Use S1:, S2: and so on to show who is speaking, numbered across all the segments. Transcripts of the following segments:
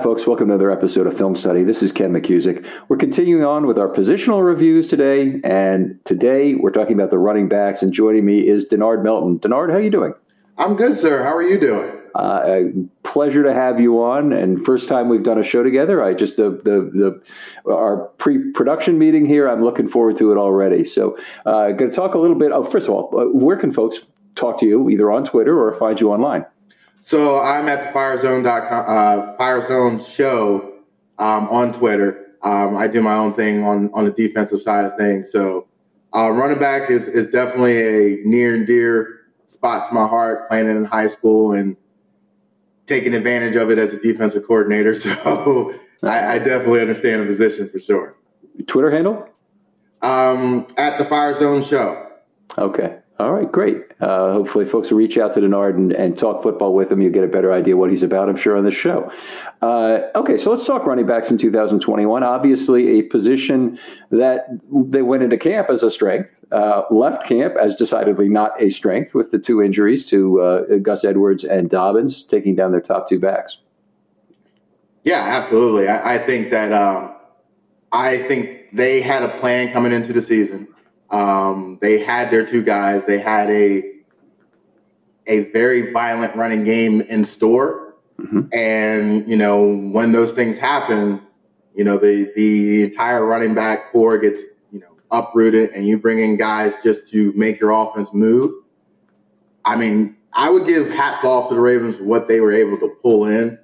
S1: Hi, folks. Welcome to another episode of Film Study. This is Ken McKusick. We're continuing on with our positional reviews today, and today we're talking about the running backs. And joining me is Denard Melton. Denard, how are you doing?
S2: I'm good, sir. How are you doing?
S1: Uh, pleasure to have you on, and first time we've done a show together. I just the the, the our pre-production meeting here. I'm looking forward to it already. So, uh, going to talk a little bit. Oh, first of all, uh, where can folks talk to you either on Twitter or find you online?
S2: So I'm at the firezone.com, uh, firezone show um, on Twitter. Um, I do my own thing on, on the defensive side of things. So uh, running back is, is definitely a near and dear spot to my heart, playing it in high school and taking advantage of it as a defensive coordinator. So I, I definitely understand the position for sure.
S1: Twitter handle?
S2: Um, at the Firezone show.
S1: Okay. All right, great. Uh, hopefully, folks will reach out to Denard and, and, talk football with him. You'll get a better idea what he's about, I'm sure, on this show. Uh, okay, so let's talk running backs in 2021. Obviously, a position that they went into camp as a strength, uh, left camp as decidedly not a strength with the two injuries to uh, Gus Edwards and Dobbins taking down their top two backs.
S2: Yeah, absolutely. I, I think that um, I think they had a plan coming into the season. Um, they had their two guys. They had a a very violent running game in store, mm-hmm. and you know when those things happen, you know the the entire running back corps gets you know uprooted, and you bring in guys just to make your offense move. I mean, I would give hats off to the Ravens for what they were able to pull in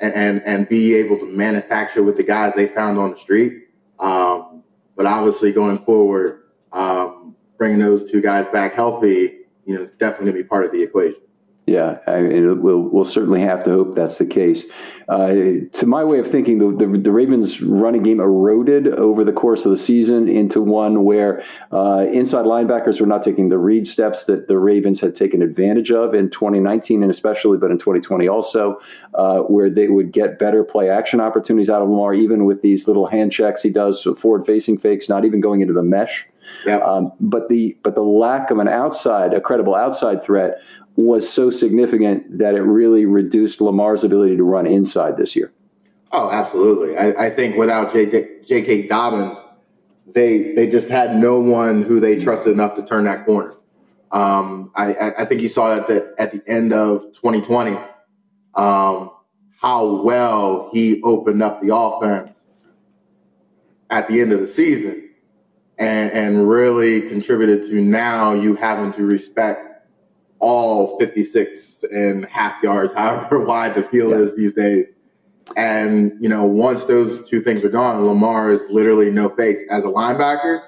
S2: and, and, and be able to manufacture with the guys they found on the street. Um, but obviously, going forward, um, bringing those two guys back healthy, you know, is definitely going to be part of the equation.
S1: Yeah, I mean, we'll we'll certainly have to hope that's the case. Uh, to my way of thinking, the, the, the Ravens' running game eroded over the course of the season into one where uh, inside linebackers were not taking the read steps that the Ravens had taken advantage of in 2019 and especially, but in 2020 also, uh, where they would get better play action opportunities out of Lamar, even with these little hand checks he does, forward facing fakes, not even going into the mesh. Yep. Um, but the but the lack of an outside, a credible outside threat was so significant that it really reduced Lamar's ability to run inside this year.
S2: Oh, absolutely. I, I think without J.K. Dobbins, they they just had no one who they trusted enough to turn that corner. Um, I, I, think you saw that the, at the end of 2020 um, how well he opened up the offense at the end of the season and, and really contributed to now you having to respect all 56 and half yards, however wide the field yeah. is these days. And, you know, once those two things are gone, Lamar is literally no fakes. As a linebacker,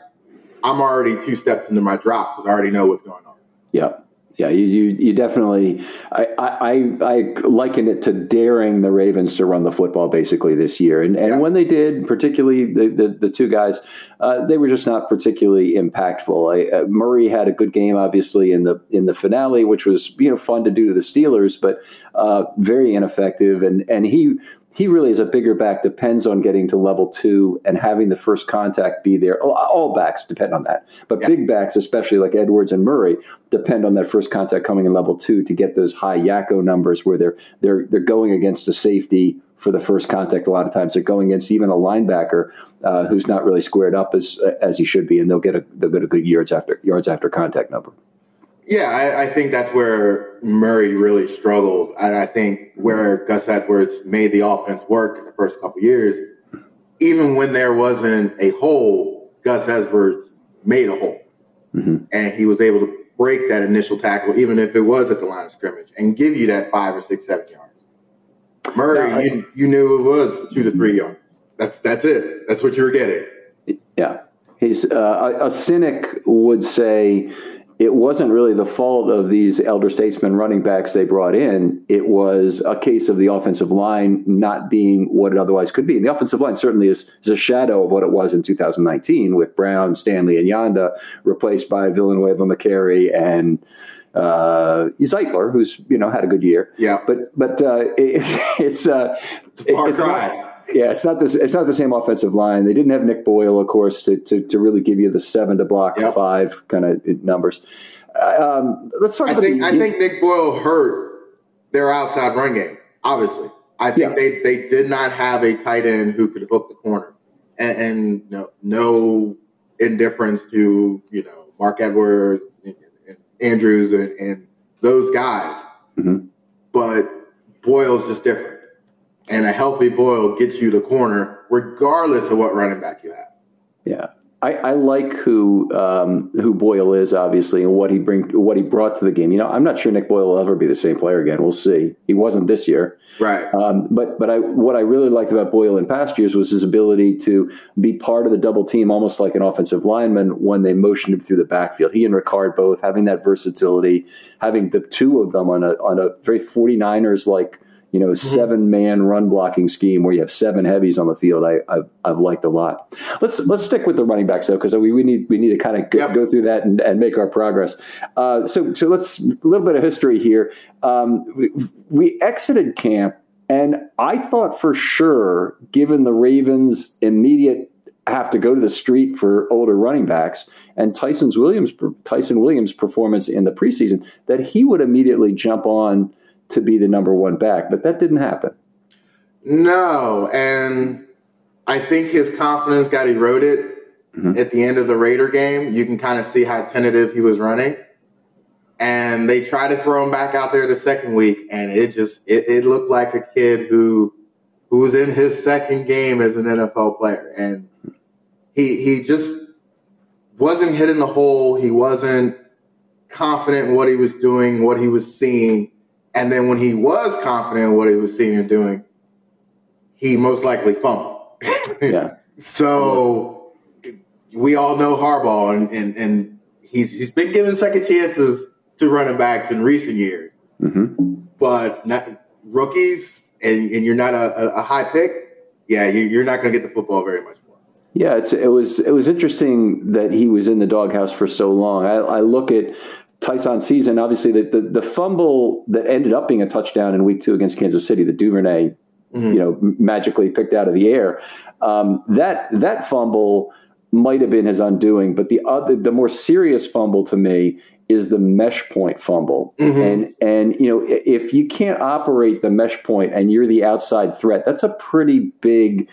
S2: I'm already two steps into my drop because I already know what's going on.
S1: Yeah. Yeah, you, you, you definitely. I, I, I liken it to daring the Ravens to run the football basically this year, and and yeah. when they did, particularly the the, the two guys, uh, they were just not particularly impactful. I, uh, Murray had a good game, obviously in the in the finale, which was you know fun to do to the Steelers, but uh, very ineffective, and and he he really is a bigger back, depends on getting to level two and having the first contact be there. All backs depend on that. But yeah. big backs, especially like Edwards and Murray, depend on that first contact coming in level two to get those high YACO numbers where they're they're they're going against a safety for the first contact. A lot of times they're going against even a linebacker uh, who's not really squared up as as he should be, and they'll get a they'll get a good yards after yards after contact number.
S2: Yeah, I, I, think that's where Murray really struggled, and I think where Gus Edwards made the offense work in the first couple years, even when there wasn't a hole, Gus Edwards made a hole, mm-hmm. and he was able to break that initial tackle, even if it was at the line of scrimmage, and give you that five or six, seven yards. Murray, I, you, you knew it was two to three yards. That's that's it. That's what you were getting.
S1: Yeah, he's uh, a, a cynic would say it wasn't really the fault of these elder statesmen running backs they brought in. It was a case of the offensive line not being what it otherwise could be. And the offensive line certainly is, is a shadow of what it was in 2019 with Brown, Stanley, and Yanda replaced by Villanueva, Mekari, and uh, Zeitler, who's you know had a good year.
S2: Yeah,
S1: but but uh, it, it's uh,
S2: it's, a it's not,
S1: yeah, it's not this. It's not the same offensive line. They didn't have Nick Boyle, of course, to to, to really give you the seven to block yep. five kind of numbers. Uh, um, let's talk.
S2: I
S1: think
S2: the, I think Nick Boyle hurt their outside run game. Obviously, I think yeah. they they did not have a tight end who could hook the corner, and, and no, no indifference to you know Mark Edwards and, and Andrews and, and, those guys, mm-hmm. but Boyle's just different and a healthy Boyle gets you the corner, regardless of what running back you have.
S1: Yeah. I, I like who um, who Boyle is obviously and what he bring what he brought to the game. You know, I'm not sure Nick Boyle will ever be the same player again. We'll see. He wasn't this year,
S2: right?
S1: Um, but but I what I really liked about Boyle in past years was his ability to be part of the double team, almost like an offensive lineman when they motioned him through the backfield. He and Ricard both having that versatility, having the two of them on a on a very 49ers like you know, mm-hmm. seven man run blocking scheme where you have seven heavies on the field. I, I've, I've liked a lot. Let's let's stick with the running backs though, because we, we need we need to kind of go, yep. go through that and, and make our progress. Uh, so so let's a little bit of history here. Um, we, we exited camp, and I thought for sure, given the Ravens' immediate have to go to the street for older running backs and Ty'Son's Williams Ty'Son Williams' performance in the preseason, that he would immediately jump on to be the number one back, but that didn't happen.
S2: No, and I think his confidence got eroded mm-hmm. at the end of the Raider game. You can kind of see how tentative he was running. And they tried to throw him back out there the second week, and it just it, it looked like a kid who who was in his second game as an NFL player. And he he just wasn't hitting the hole. He wasn't confident in what he was doing, what he was seeing. And then when he was confident in what he was seeing and doing, he most likely fumbled.
S1: yeah.
S2: So we all know Harbaugh, and, and, and he's he's been given second chances to running backs in recent years,
S1: mm-hmm.
S2: but not, rookies, and, and you're not a, a high pick. Yeah, you, are not going to get the football very much more.
S1: Yeah, it was it was interesting that he was in the doghouse for so long. I, I look at Ty'Son season, obviously the, the, the fumble that ended up being a touchdown in week two against Kansas City, the Duvernay, mm-hmm. you know, magically picked out of the air. Um, that that fumble might have been his undoing, but the other, the more serious fumble to me is the mesh point fumble. Mm-hmm. And and you know, if you can't operate the mesh point and you're the outside threat, that's a pretty big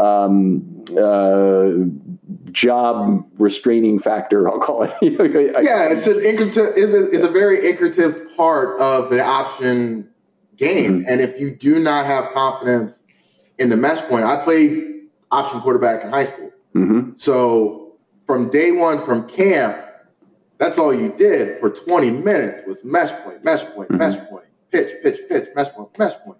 S1: um, uh, job restraining factor. I'll call it.
S2: yeah, it's an it's a very incretive part of the option game. Mm-hmm. And if you do not have confidence in the mesh point, I played option quarterback in high school.
S1: Mm-hmm.
S2: So from day one, from camp, that's all you did for 20 minutes was mesh point, mesh point, mm-hmm. mesh point, pitch, pitch, pitch, mesh point, mesh point.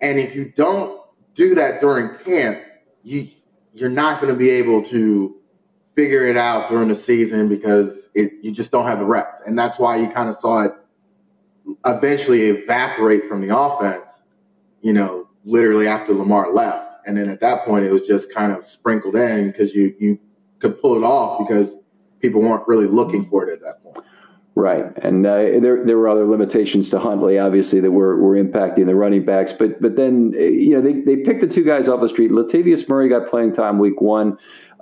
S2: And if you don't do that during camp, you you're not going to be able to figure it out during the season because it, you just don't have the reps, and that's why you kind of saw it eventually evaporate from the offense. You know, literally after Lamar left, and then at that point it was just kind of sprinkled in because you you could pull it off because people weren't really looking for it at that point.
S1: Right, and uh, there there were other limitations to Huntley, obviously, that were, were impacting the running backs. But but then uh, you know they, they picked the two guys off the street. Latavius Murray got playing time week one.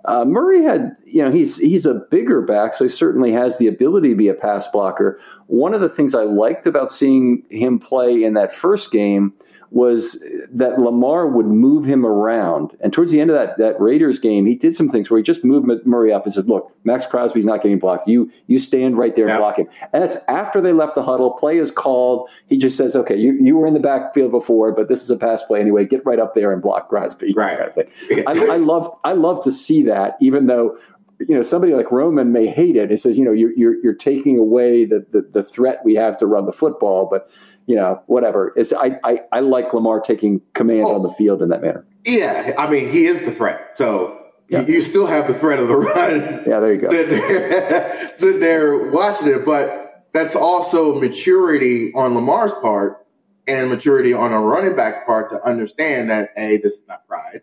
S1: Uh, Murray had you know he's he's a bigger back, so he certainly has the ability to be a pass blocker. One of the things I liked about seeing him play in that first game was that Lamar would move him around. And towards the end of that, that Raiders game, he did some things where he just moved Murray up and said, look, Maxx Crosby's not getting blocked. You you stand right there and block him. And it's after they left the huddle, play is called. He just says, okay, you, you were in the backfield before, but this is a pass play anyway. Get right up there and block Crosby.
S2: Right.
S1: I, I love I love to see that, even though you know somebody like Roman may hate it. It says, you know, you're you're, you're taking away the, the, the threat we have to run the football, but you know, whatever. It's I, I, I like Lamar taking command oh, on the oh. field in that manner.
S2: Yeah, I mean, he is the threat. So yeah. you, you, still have the threat of the run.
S1: Yeah, there you go.
S2: Sitting there, sitting there watching it, but that's also maturity on Lamar's part and maturity on a running back's part to understand that a this is not pride.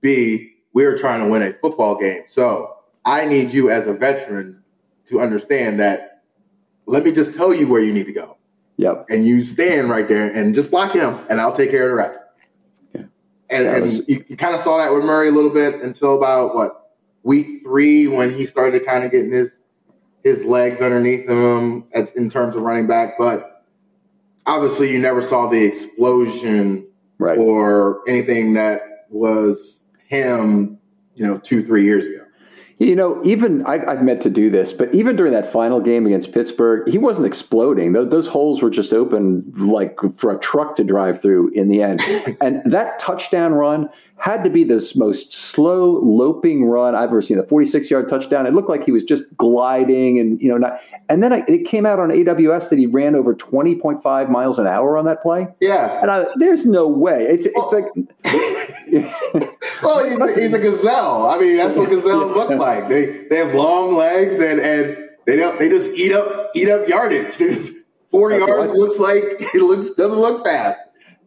S2: B we're trying to win a football game. So I need you as a veteran to understand that. Let me just tell you where you need to go.
S1: Yep.
S2: And you stand right there and just block him, and I'll take care of the rest. Yeah. And, and was, you, you kind of saw that with Murray a little bit until about what week three when he started kind of getting his his legs underneath him as, in terms of running back. But obviously, you never saw the explosion
S1: right.
S2: or anything that was him, you know, two three years ago.
S1: You know, even I, have meant to do this, but even during that final game against Pittsburgh, he wasn't exploding. Those, those, holes were just open like for a truck to drive through in the end. and that touchdown run had to be this most slow loping run I've ever seen. A 46 yard touchdown. It looked like he was just gliding and, you know, not. And then I, it came out on AWS that he ran over 20.5 miles an hour on that play.
S2: Yeah.
S1: And I, there's no way. It's, it's like.
S2: well, he's a, he's a, gazelle. I mean, that's what gazelles look like. They, they have long legs and, and they don't, they just eat up, eat up yardage. 40 yards looks like it looks, doesn't look fast.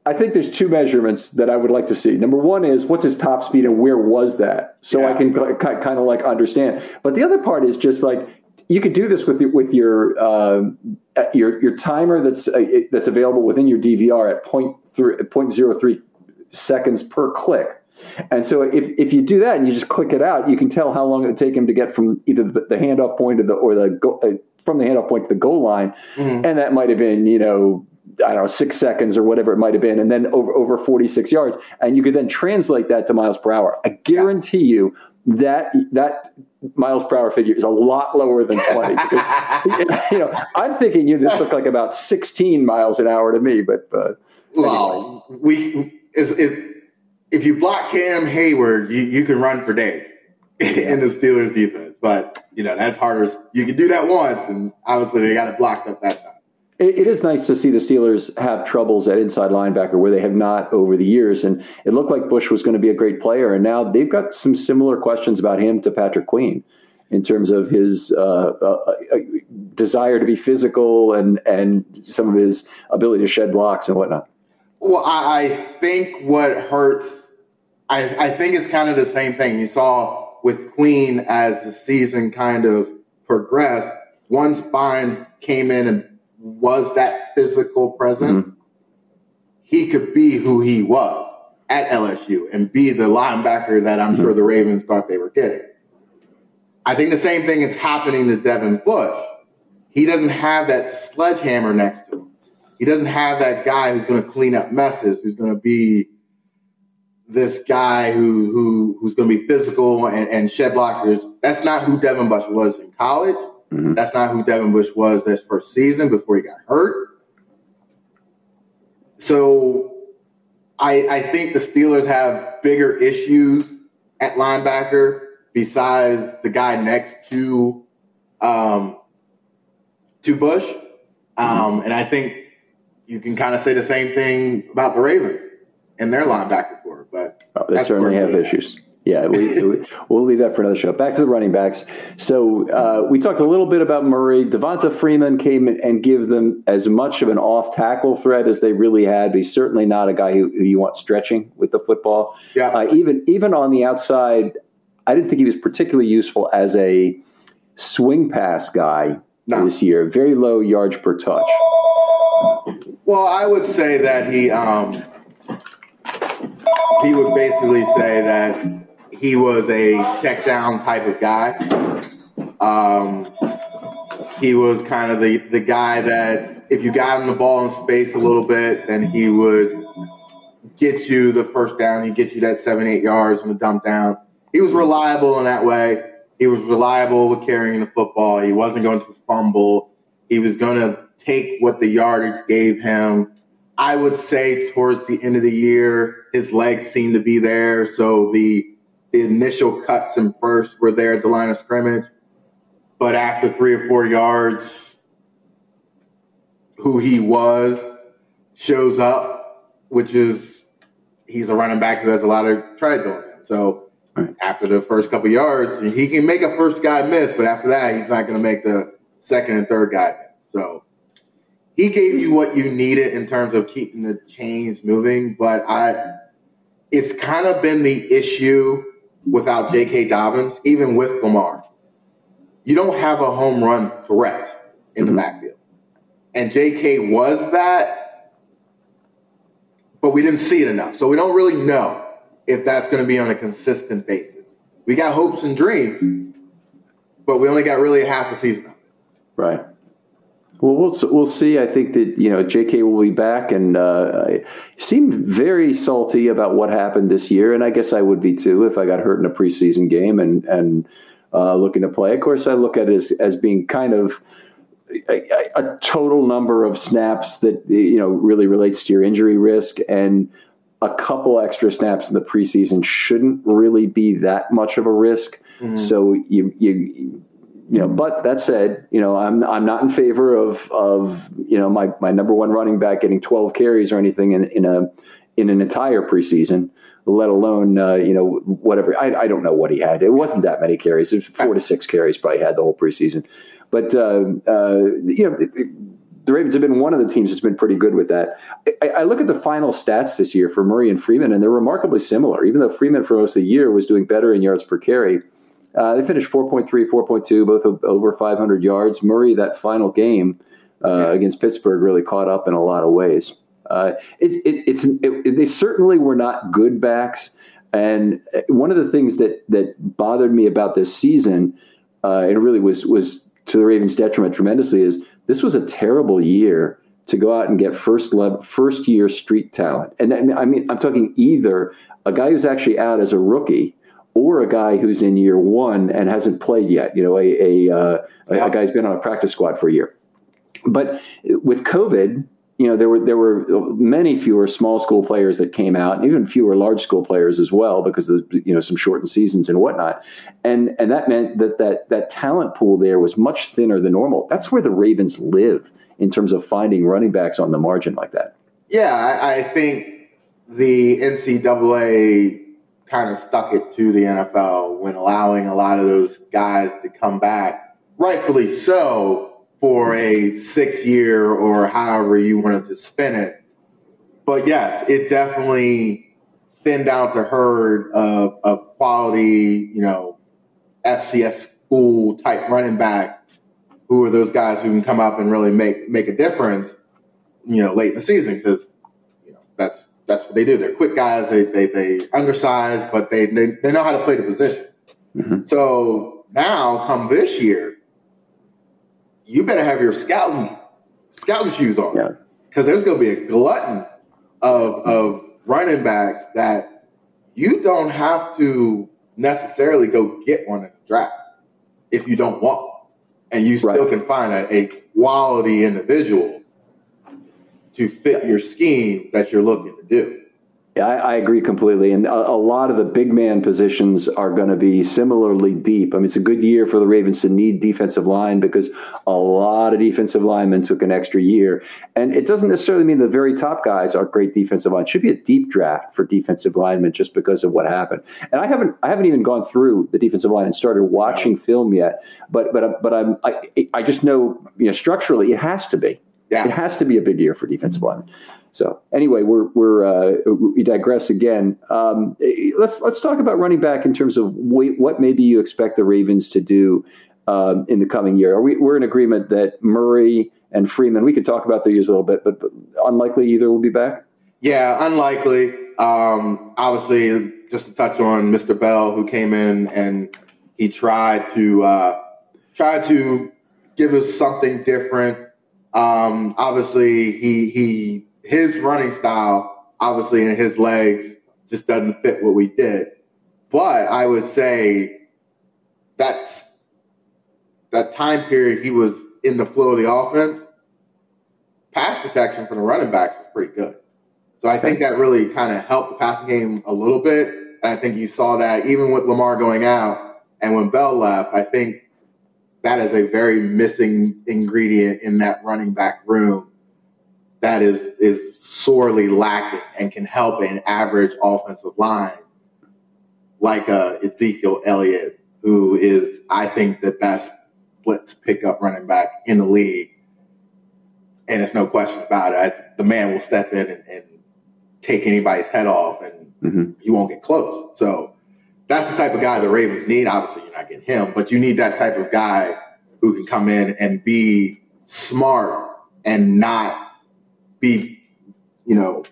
S1: I think there's two measurements that I would like to see. Number one is what's his top speed and where was that, so yeah, I can kind of like understand. But the other part is just like you could do this with your, with your uh, your your timer that's uh, that's available within your DVR at point three, 0.03 seconds per click. And so if, if you do that and you just click it out, you can tell how long it would take him to get from either the, the handoff point to the or the go, uh, from the handoff point to the goal line, mm-hmm. and that might have been you know I don't know, six seconds or whatever it might have been, and then over, over 46 yards. And you could then translate that to miles per hour. I guarantee yeah. you that that miles per hour figure is a lot lower than 20. because, you know, I'm thinking you this looked like about 16 miles an hour to me, but uh,
S2: well, anyway. we is it, if you block Cam Heyward, you, you can run for days in the Steelers defense. But you know, that's harder. You can do that once, and obviously they got it blocked up that
S1: it, it is nice to see the Steelers have troubles at inside linebacker where they have not over the years. And it looked like Bush was going to be a great player, and now they've got some similar questions about him to Patrick Queen in terms of his uh, uh, uh, desire to be physical and and some of his ability to shed blocks and whatnot.
S2: Well, I, I think what hurts, I, I think it's kind of the same thing you saw with Queen as the season kind of progressed. Once Bynes came in and was that physical presence, mm-hmm. he could be who he was at LSU and be the linebacker that I'm mm-hmm. sure the Ravens thought they were getting. I think the same thing is happening to Devin Bush. He doesn't have that sledgehammer next to him. He doesn't have that guy who's going to clean up messes, who's going to be this guy who, who who's going to be physical and, and, shed blockers. That's not who Devin Bush was in college. Mm-hmm. That's not who Devin Bush was this first season before he got hurt. So I, I think the Steelers have bigger issues at linebacker besides the guy next to um, to Bush. Um, and I think you can kind of say the same thing about the Ravens and their linebacker corps. But
S1: oh, they certainly have issues. Yeah, we, will leave that for another show. Back to the running backs. So uh, we talked a little bit about Murray. Devonta Freeman came and gave them as much of an off tackle threat as they really had. But he's certainly not a guy who, who you want stretching with the football. Yeah. Uh, even even on the outside, I didn't think he was particularly useful as a swing pass guy no. this year. Very low yards per touch.
S2: Well, I would say that he um, he would basically say that he was a check down type of guy. Um, he was kind of the, the guy that if you got him the ball in space a little bit, then he would get you the first down. He'd get you that seven, eight yards on the dump down. He was reliable in that way. He was reliable with carrying the football. He wasn't going to fumble. He was going to take what the yardage gave him. I would say towards the end of the year, his legs seemed to be there. So the, the initial cuts and bursts were there at the line of scrimmage. But after three or four yards, who he was shows up, which is he's a running back who has a lot of tread on him. So right. after the first couple yards, he can make a first guy miss, but after that, he's not going to make the second and third guy miss. So he gave you what you needed in terms of keeping the chains moving, but I it's kind of been the issue without J.K. Dobbins, even with Lamar. You don't have a home run threat in mm-hmm. the backfield. And J.K. was that, but we didn't see it enough. So we don't really know if that's going to be on a consistent basis. We got hopes and dreams, but we only got really half a season.
S1: Right. Well, we'll we'll see. I think that you know J.K. will be back, and uh, seemed very salty about what happened this year, and I guess I would be too if I got hurt in a preseason game and and uh, looking to play. Of course, I look at it as as being kind of a, a, total number of snaps that you know really relates to your injury risk, and a couple extra snaps in the preseason shouldn't really be that much of a risk. Mm-hmm. So you you you know, but that said, you know, I'm I'm not in favor of of you know my my number one running back getting 12 carries or anything in, in a in an entire preseason, let alone uh, you know whatever. I, I don't know what he had. It wasn't that many carries. It was four to six carries probably had the whole preseason. But uh, uh, you know. The Ravens have been one of the teams that's been pretty good with that. I, I, look at the final stats this year for Murray and Freeman, and they're remarkably similar. Even though Freeman for most of the year was doing better in yards per carry, uh, they finished 4.3, 4.2, both over 500 yards. Murray, that final game uh, against Pittsburgh, really caught up in a lot of ways. Uh, it, it, it's it, they certainly were not good backs. And one of the things that that bothered me about this season, uh, and really was was to the Ravens' detriment tremendously, is this was a terrible year to go out and get first level, first year street talent. And I mean, I'm talking either a guy who's actually out as a rookie or a guy who's in year one and hasn't played yet. You know, a a, uh, yeah. a guy's been on a practice squad for a year. But with COVID, you know, there were there were many fewer small school players that came out, and even fewer large school players as well, because of you know some shortened seasons and whatnot, and and that meant that that that talent pool there was much thinner than normal. That's where the Ravens live in terms of finding running backs on the margin like that.
S2: Yeah, I, I think the NCAA kind of stuck it to the NFL when allowing a lot of those guys to come back, rightfully so, for a six year or however you wanted to spin it. But yes, it definitely thinned out the herd of, of quality, you know, FCS school type running back who are those guys who can come up and really make make a difference, you know, late in the season because you know that's that's what they do. They're quick guys. They they they undersized, but they they, they know how to play the position. Mm-hmm. So now, come this year, you better have your scouting scouting shoes on because yeah. there's going to be a glutton of of running backs that you don't have to necessarily go get one in the draft if you don't want one, and you still right. can find a, a quality individual to fit your scheme that you're looking to do.
S1: Yeah, I, I, agree completely. And a, a, lot of the big man positions are going to be similarly deep. I mean, it's a good year for the Ravens to need defensive line because a lot of defensive linemen took an extra year. And it doesn't necessarily mean the very top guys are great defensive line. It should be a deep draft for defensive linemen just because of what happened. And I haven't I haven't even gone through the defensive line and started watching film yet. But but but I'm I, I just know you know structurally it has to be. Yeah. It has to be a big year for defensive linemen. So anyway, we're we're uh, we digress again. Um, let's let's talk about running back in terms of what maybe you expect the Ravens to do um, in the coming year. Are we we're in agreement that Murray and Freeman. We could talk about their years a little bit, but, but unlikely either will be back.
S2: Yeah, unlikely. Um, obviously, just to touch on Mr. Bell, who came in and he tried to uh, to give us something different. Um, obviously, he he his running style, obviously, and his legs just doesn't fit what we did. But I would say that's that time period he was in the flow of the offense. Pass protection for the running backs was pretty good. So I think that really kind of helped the passing game a little bit. And I think you saw that even with Lamar going out and when Bell left, I think that is a very missing ingredient in that running back room that is is sorely lacking and can help an average offensive line like uh, Ezekiel Elliott, who is I think the best blitz pickup running back in the league, and it's no question about it. I, the man will step in and, and, take anybody's head off, and mm-hmm. you won't get close. So that's the type of guy the Ravens need. Obviously, you're not getting him, but you need that type of guy who can come in and be smart and not be, you know,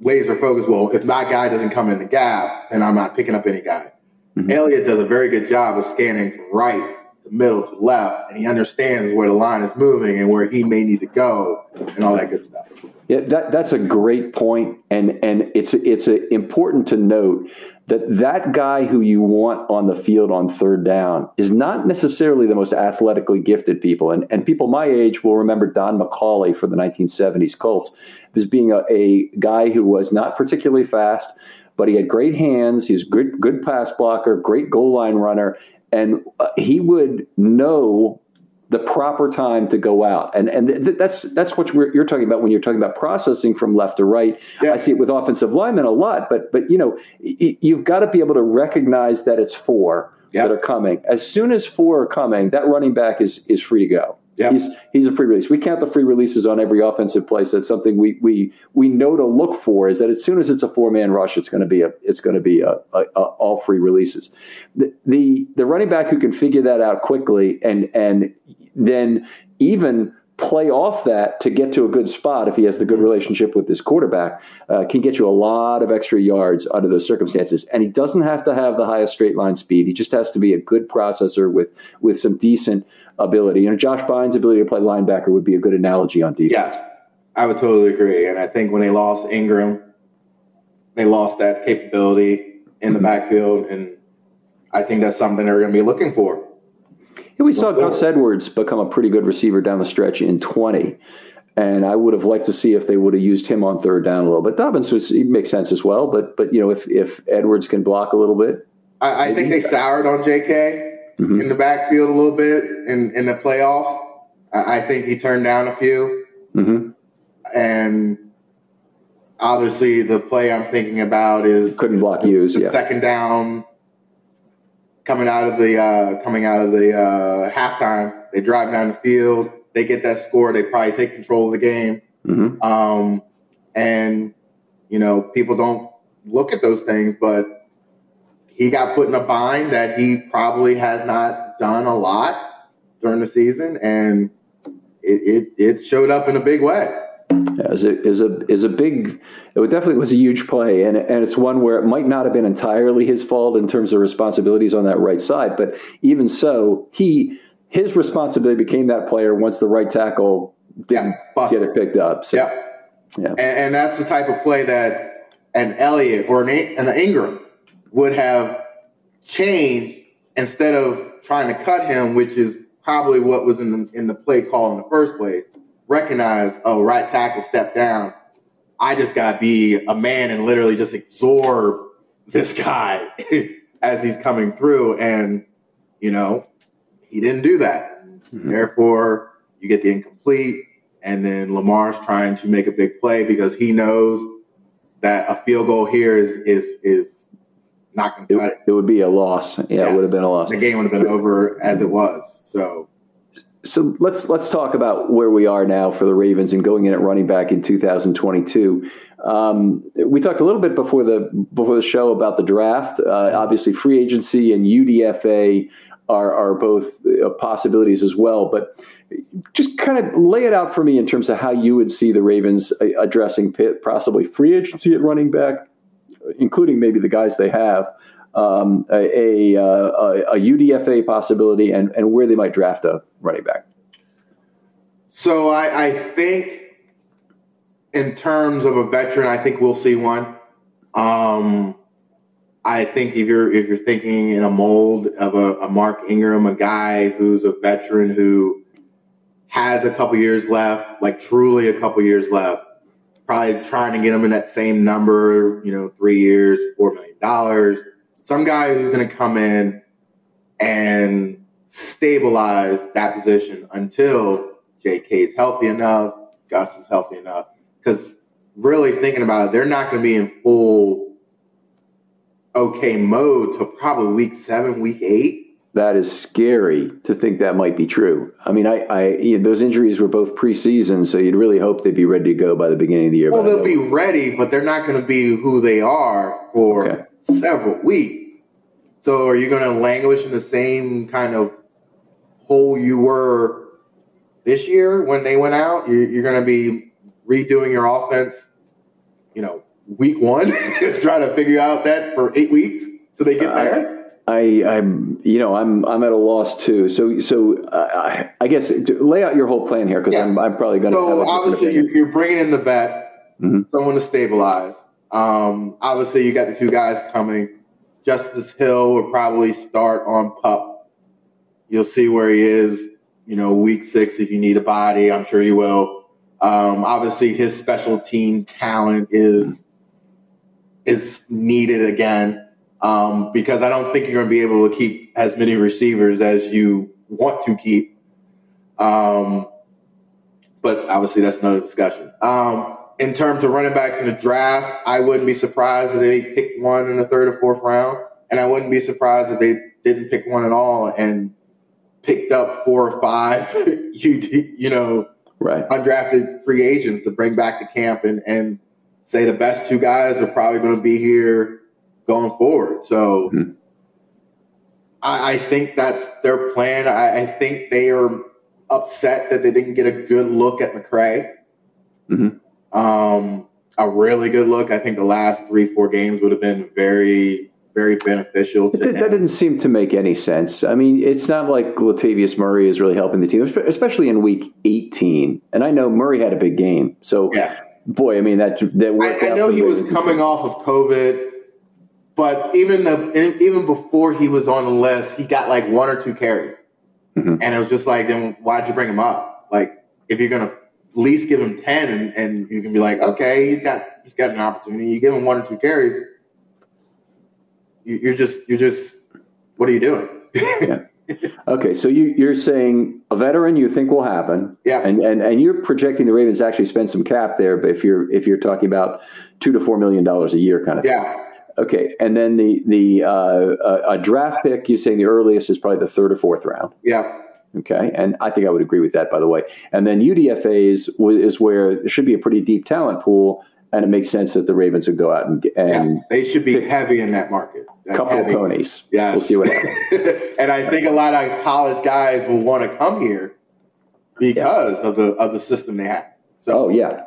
S2: laser focused. Well, if my guy doesn't come in the gap, then I'm not picking up any guy. Mm-hmm. Elliott does a very good job of scanning from right to middle to left, and he understands where the line is moving and where he may need to go and all that good stuff.
S1: Yeah, that, that's a great point, and and it's it's a, important to note that that guy who you want on the field on third down is not necessarily the most athletically gifted people. And, and people my age will remember Don McCauley for the 1970s Colts as being a, a guy who was not particularly fast, but he had great hands. He's good, good pass blocker, great goal line runner, and uh, he would know the proper time to go out. And and th- that's that's what you're talking about when you're talking about processing from left to right. Yeah. I see it with offensive linemen a lot, but but you know y- you've got to be able to recognize that it's four yep. that are coming. As soon as four are coming, that running back is is free to go. Yep. He's he's a free release. We count the free releases on every offensive play. So that's something we we we know to look for. Is that as soon as it's a four man rush, it's going to be a it's going to be a, a, a, all free releases. The, the the running back who can figure that out quickly and and then even play off that to get to a good spot if he has the good relationship with his quarterback uh, can get you a lot of extra yards under those circumstances and he doesn't have to have the highest straight line speed he just has to be a good processor with with some decent ability you know josh bynes ability to play linebacker would be a good analogy on defense
S2: yes i would totally agree and i think when they lost ingram they lost that capability in the mm-hmm. backfield and i think that's something they're going to be looking for
S1: yeah, we saw Gus Edwards become a pretty good receiver down the stretch in 20. And I would have liked to see if they would have used him on third down a little bit. Dobbins was, makes sense as well, but but you know if if Edwards can block a little bit,
S2: I, I think they soured on J.K. Mm-hmm. in the backfield a little bit in in the playoff. I, I think he turned down a few.
S1: Mm-hmm.
S2: And obviously, the play I'm thinking about is
S1: couldn't block
S2: the,
S1: yeah.
S2: second down coming out of the uh, coming out of the uh, halftime. They drive down the field. They get that score. They probably take control of the game.
S1: Mm-hmm.
S2: Um, and you know, people don't look at those things, but he got put in a bind that he probably has not done a lot during the season, and it it, it showed up in a big way.
S1: Yeah, is a is a is a big. It definitely was a huge play, and and it's one where it might not have been entirely his fault in terms of responsibilities on that right side, but even so, he his responsibility became that player once the right tackle didn't
S2: yeah,
S1: get it picked up. So,
S2: yeah, yeah, and, and, that's the type of play that an Elliott or an, an Ingram would have changed instead of trying to cut him, which is probably what was in the in the play call in the first place. Recognize, oh, right tackle step down. I just got to be a man and literally just absorb this guy as he's coming through. And, you know, he didn't do that. Mm-hmm. Therefore, you get the incomplete. And then Lamar's trying to make a big play because he knows that a field goal here is is is not going to cut it.
S1: It would be a loss. Yeah, yes. it would have been a loss.
S2: The game would have been over as it was. So
S1: so let's let's talk about where we are now for the Ravens and going in at running back in 2022. Um, we talked a little bit before the before the show about the draft. Uh, obviously, free agency and UDFA are are both uh, possibilities as well. But just kind of lay it out for me in terms of how you would see the Ravens uh, addressing possibly free agency at running back, including maybe the guys they have. Um, a, a, a, a, UDFA possibility and, and where they might draft a running back?
S2: So I, I, think in terms of a veteran, I think we'll see one. Um, I think if you're if you're thinking in a mold of a, a, Mark Ingram, a guy who's a veteran who has a couple years left, like truly a couple years left, probably trying to get him in that same number, you know, three years, four million dollars some guy who's going to come in and stabilize that position until JK is healthy enough, Gus is healthy enough. Because really thinking about it, they're not going to be in full okay mode till probably week seven, week eight.
S1: That is scary to think that might be true. I mean, I, I those injuries were both preseason, so you'd really hope they'd be ready to go by the beginning of the year.
S2: Well, they'll be ready, but they're not going to be who they are for okay several weeks. So are you going to languish in the same kind of hole you were this year when they went out? You're going to be redoing your offense, you know, week one, trying to figure out that for eight weeks till they get uh, there.
S1: I, I'm, you know, I'm, I'm at a loss too. So, so uh, I guess lay out your whole plan here because yeah. I'm, I'm probably going to.
S2: So obviously, you're, you're, bringing in the vet, mm-hmm. someone to stabilize. Um, obviously, you got the two guys coming. Justice Hill will probably start on pup. You'll see where he is, you know, week six if you need a body. I'm sure you will. Um, obviously, his special team talent is is needed again um, because I don't think you're going to be able to keep as many receivers as you want to keep. Um, but obviously, that's another discussion. Um, in terms of running backs in the draft, I wouldn't be surprised if they picked one in the third or fourth round. And I wouldn't be surprised if they didn't pick one at all and picked up four or five, you, you know,
S1: right.
S2: undrafted free agents to bring back to camp and, and say the best two guys are probably going to be here going forward. So mm-hmm. I, I, think that's their plan. I, I, think they are upset that they didn't get a good look at McCrary. Mm-hmm. Um, a really good look. I think the last three, four games would have been very, very beneficial. To
S1: that, that didn't seem to make any sense. I mean, it's not like Latavius Murray is really helping the team, especially in week 18. And I know Murray had a big game. So,
S2: yeah.
S1: boy, I mean, that, that
S2: worked I, I know he was coming off of COVID, but even the even before he was on the list, he got like one or two carries. Mm-hmm. And it was just like, then why'd you bring him up? Like, if you're going to at least give him 10 and, and you can be like, okay, he's got, he's got an opportunity. You give him one or two carries. You, are just, you're just, what are you doing?
S1: yeah. okay, so you, you're saying a veteran you think will happen,
S2: Yeah.
S1: and, and and you're projecting the Ravens actually spend some cap there, but if you're if you're talking about two to four million dollars a year kind of thing.
S2: Yeah.
S1: Okay, and then the the uh, a, draft pick, you're saying the earliest is probably the third or fourth round.
S2: Yeah.
S1: Okay, and I think I would agree with that, by the way. And then UDFA's is where it should be a pretty deep talent pool, and it makes sense that the Ravens would go out and and
S2: Yes. They should be heavy in that market.
S1: a couple of
S2: Heavy.
S1: ponies.
S2: Yeah,
S1: we'll see what happens.
S2: and I think a lot of college guys will want to come here because of the of the system they have. So
S1: Oh yeah,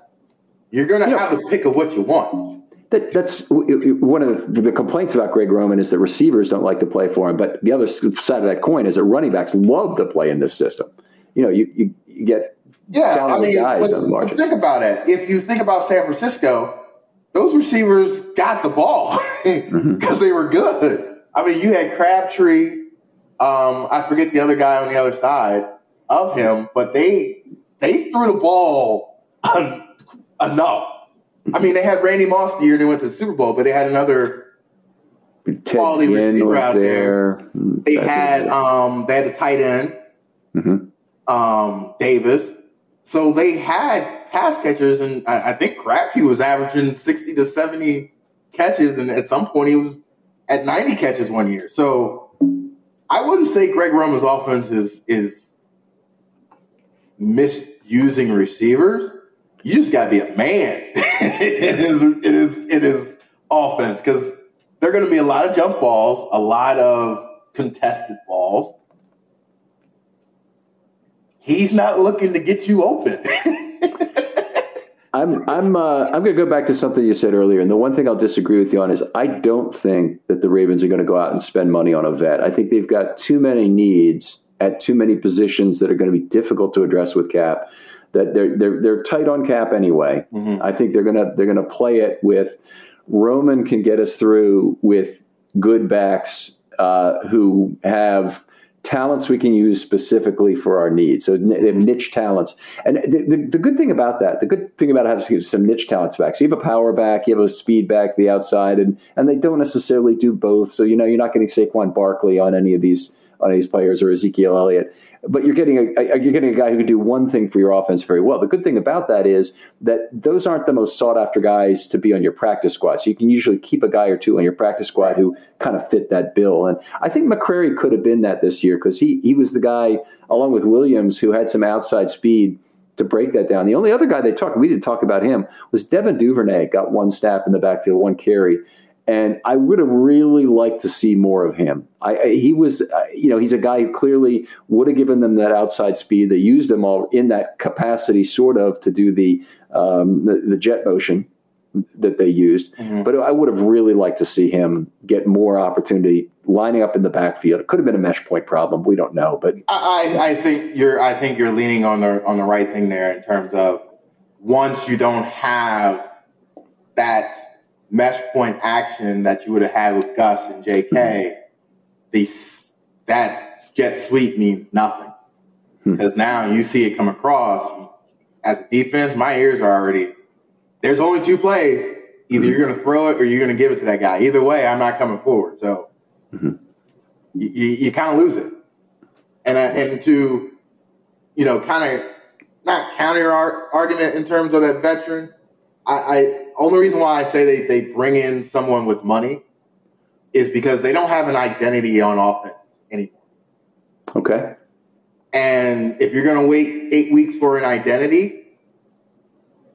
S2: you're going to
S1: Yeah.
S2: have the pick of what you want.
S1: That, that's one of the, the complaints about Greg Roman is that receivers don't like to play for him. But the other side of that coin is that running backs love to play in this system. You know, you, you, you get
S2: Yeah, I mean,
S1: guys on the margin.
S2: think about it. If you think about San Francisco, those receivers got the ball because
S1: Mm-hmm.
S2: they were good. I mean, you had Crabtree. Um, I forget the other guy on the other side of him, but they they threw the ball enough. I mean, they had Randy Moss the year they went to the Super Bowl, but they had another.
S1: Ted
S2: quality receiver out there.
S1: Mm,
S2: They
S1: that's-
S2: had um, they had the tight end,
S1: Mhm.
S2: um, Davis. So they had pass catchers, and I, I think Crabtree was averaging sixty to seventy catches, and at some point he was at ninety catches one year. So I wouldn't say Greg Roman's offense is is misusing receivers. You just got to be a man. it is it is it is offense because there are going to be a lot of jump balls, a lot of contested balls. He's not looking to get you open.
S1: I'm I'm uh, I'm going to go back to something you said earlier, and the one thing I'll disagree with you on is I don't think that the Ravens are going to go out and spend money on a vet. I think they've got too many needs at too many positions that are going to be difficult to address with cap. That they're they're they're tight on cap anyway. I think they're gonna they're gonna play it with Roman can get us through with good backs uh, who have talents we can use specifically for our needs. So they have niche talents. And the, the, the good thing about that, the good thing about having some niche talents back, so you have a power back, you have a speed back the outside, and and they don't necessarily do both. So you know you're not getting Saquon Barkley on any of these on these players or Ezekiel Elliott, but you're getting a, you're getting a guy who can do one thing for your offense very well. The good thing about that is that those aren't the most sought after guys to be on your practice squad. So you can usually keep a guy or two on your practice squad who kind of fit that bill. And I think McCrary could have been that this year because he he was the guy along with Williams who had some outside speed to break that down. The only other guy they talked, we didn't talk about him, was Devin Duvernay. Got one snap in the backfield, one carry, and I would have really liked to see more of him. I, I he was, uh, you know, he's a guy who clearly would have given them that outside speed. They used him all in that capacity, sort of, to do the um, the, the jet motion that they used. But I would have really liked to see him get more opportunity lining up in the backfield. It could have been a mesh point problem. We don't know, but
S2: I, I think you're I think you're leaning on the on the right thing there in terms of once you don't have that mesh point action that you would have had with Gus and JK, the that jet sweep means nothing hmm. because now you see it come across as a defense. My ears are already there's only two plays. Either hmm. you're going to throw it or you're going to give it to that guy. Either way, I'm not coming forward. So mm-hmm. you, you, you kind of lose it. And, uh, and to, you know, kind of not counter ar- argument in terms of that veteran, I, I only reason why I say they, they bring in someone with money is because they don't have an identity on offense anymore.
S1: okay.
S2: And if you're going to wait eight weeks for an identity,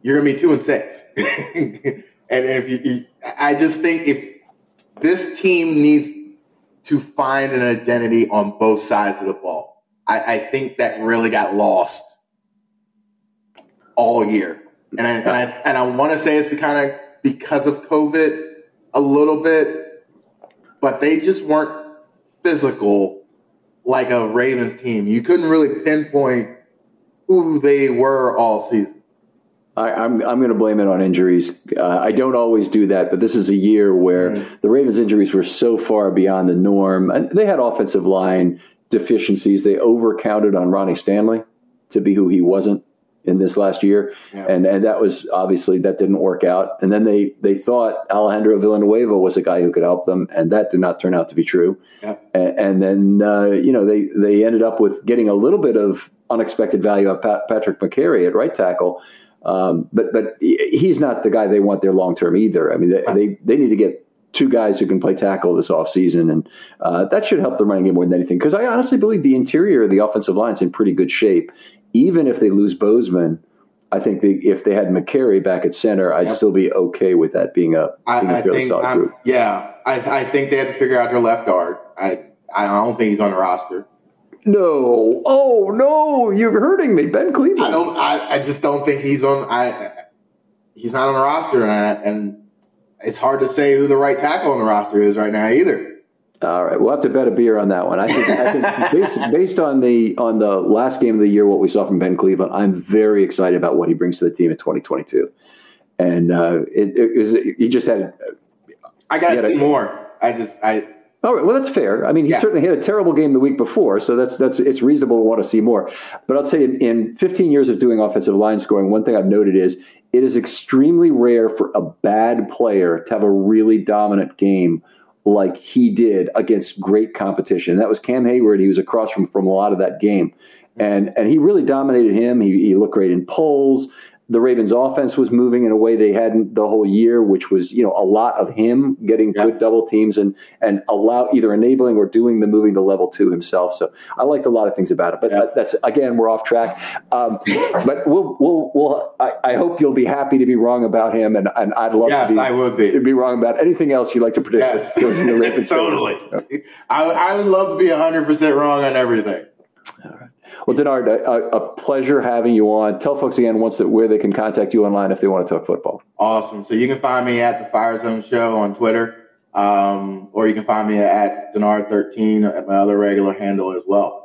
S2: you're going to be two and six. and if you, you, I just think if this team needs to find an identity on both sides of the ball, I, I think that really got lost all year. And I, and I, and I want to say it's kind of because of COVID a little bit, but they just weren't physical like a Ravens team. You couldn't really pinpoint who they were all season.
S1: I, I'm I'm going to blame it on injuries. Uh, I don't always do that, but this is a year where the Ravens' injuries were so far beyond the norm, and they had offensive line deficiencies. They overcounted on Ronnie Stanley to be who he wasn't. In this last year, yeah. and and that was obviously that didn't work out. And then they they thought Alejandro Villanueva was a guy who could help them, and that did not turn out to be true. Yeah. And, and, then uh, you know they they ended up with getting a little bit of unexpected value of Pat, Patrick Mekari at right tackle. Um, but but he's not the guy they want there long term either. I mean, they, they, they need to get two guys who can play tackle this offseason, and uh, that should help the running game more than anything. Because I honestly believe the interior of the offensive line is in pretty good shape. Even if they lose Bozeman, I think the, if they had Mekari back at center, I'd yep. still be okay with that being a, being
S2: I, a fairly solid group. Yeah, I, I, think they have to figure out their left guard. I I don't think he's on the roster.
S1: No. Oh no, you're hurting me, Ben Cleveland.
S2: I don't. I, I just don't think he's on. I he's not on the roster, and, and it's hard to say who the right tackle on the roster is right now either.
S1: All right, we'll have to bet a beer on that one. I think, I think based, based, on the on the last game of the year, what we saw from Ben Cleveland, I'm very excited about what he brings to the team in 2022. And uh, it, it was he just had.
S2: I got to see a, more. I just I
S1: all right, well that's fair. I mean, he yeah. certainly had a terrible game the week before, so that's that's it's reasonable to want to see more. But I'll say in, in 15 years of doing offensive line scoring, one thing I've noted is it is extremely rare for a bad player to have a really dominant game like he did against great competition. That was Cam Heyward. He was across from from a lot of that game, and and he really dominated him. He, he looked great in pulls the Ravens offense was moving in a way they hadn't the whole year, which was, you know, a lot of him getting yeah. good double teams and and allow either enabling or doing the moving to level two himself. So I liked a lot of things about it. But yeah. that's again, we're off track. Um, but we'll we'll we'll I, I, hope you'll be happy to be wrong about him and, and I'd love
S2: yes,
S1: to be
S2: I would be.
S1: be wrong about anything else you'd like to predict.
S2: Yes. totally. I, I would love to be hundred percent wrong on everything.
S1: All right. Well, Denard, a, a, pleasure having you on. Tell folks again once that where they can contact you online if they want to talk football.
S2: Awesome. So you can find me at the Fire Zone Show on Twitter, um, or you can find me at Denard13 at my other regular handle as well.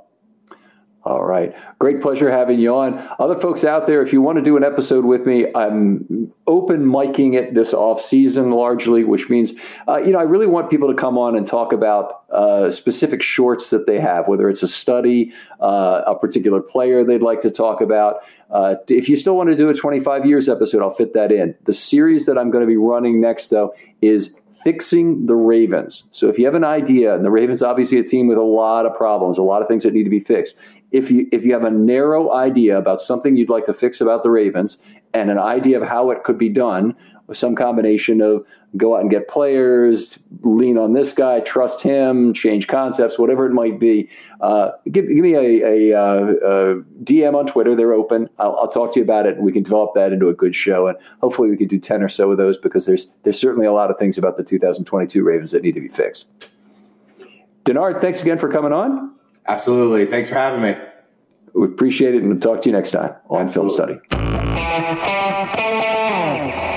S1: All right. Great pleasure having you on. Other folks out there, if you want to do an episode with me, I'm open miking it this off season largely, which means, uh, you know, I really want people to come on and talk about uh, specific shorts that they have, whether it's a study, uh, a particular player they'd like to talk about. Uh, if you still want to do a 25 years episode, I'll fit that in. The series that I'm going to be running next, though, is fixing the Ravens. So if you have an idea, and the Ravens obviously a team with a lot of problems, a lot of things that need to be fixed if you if you have a narrow idea about something you'd like to fix about the Ravens and an idea of how it could be done some combination of go out and get players, lean on this guy, trust him, change concepts, whatever it might be, uh, give, give me a, a, uh, a, DM on Twitter. They're open. I'll, I'll, talk to you about it, and we can develop that into a good show. And hopefully, we can do ten or so of those because there's there's certainly a lot of things about the 2022 Ravens that need to be fixed. Denard, thanks again for coming on.
S2: Absolutely. Thanks for having me.
S1: We appreciate it and we'll talk to you next time on Absolutely. Film Study.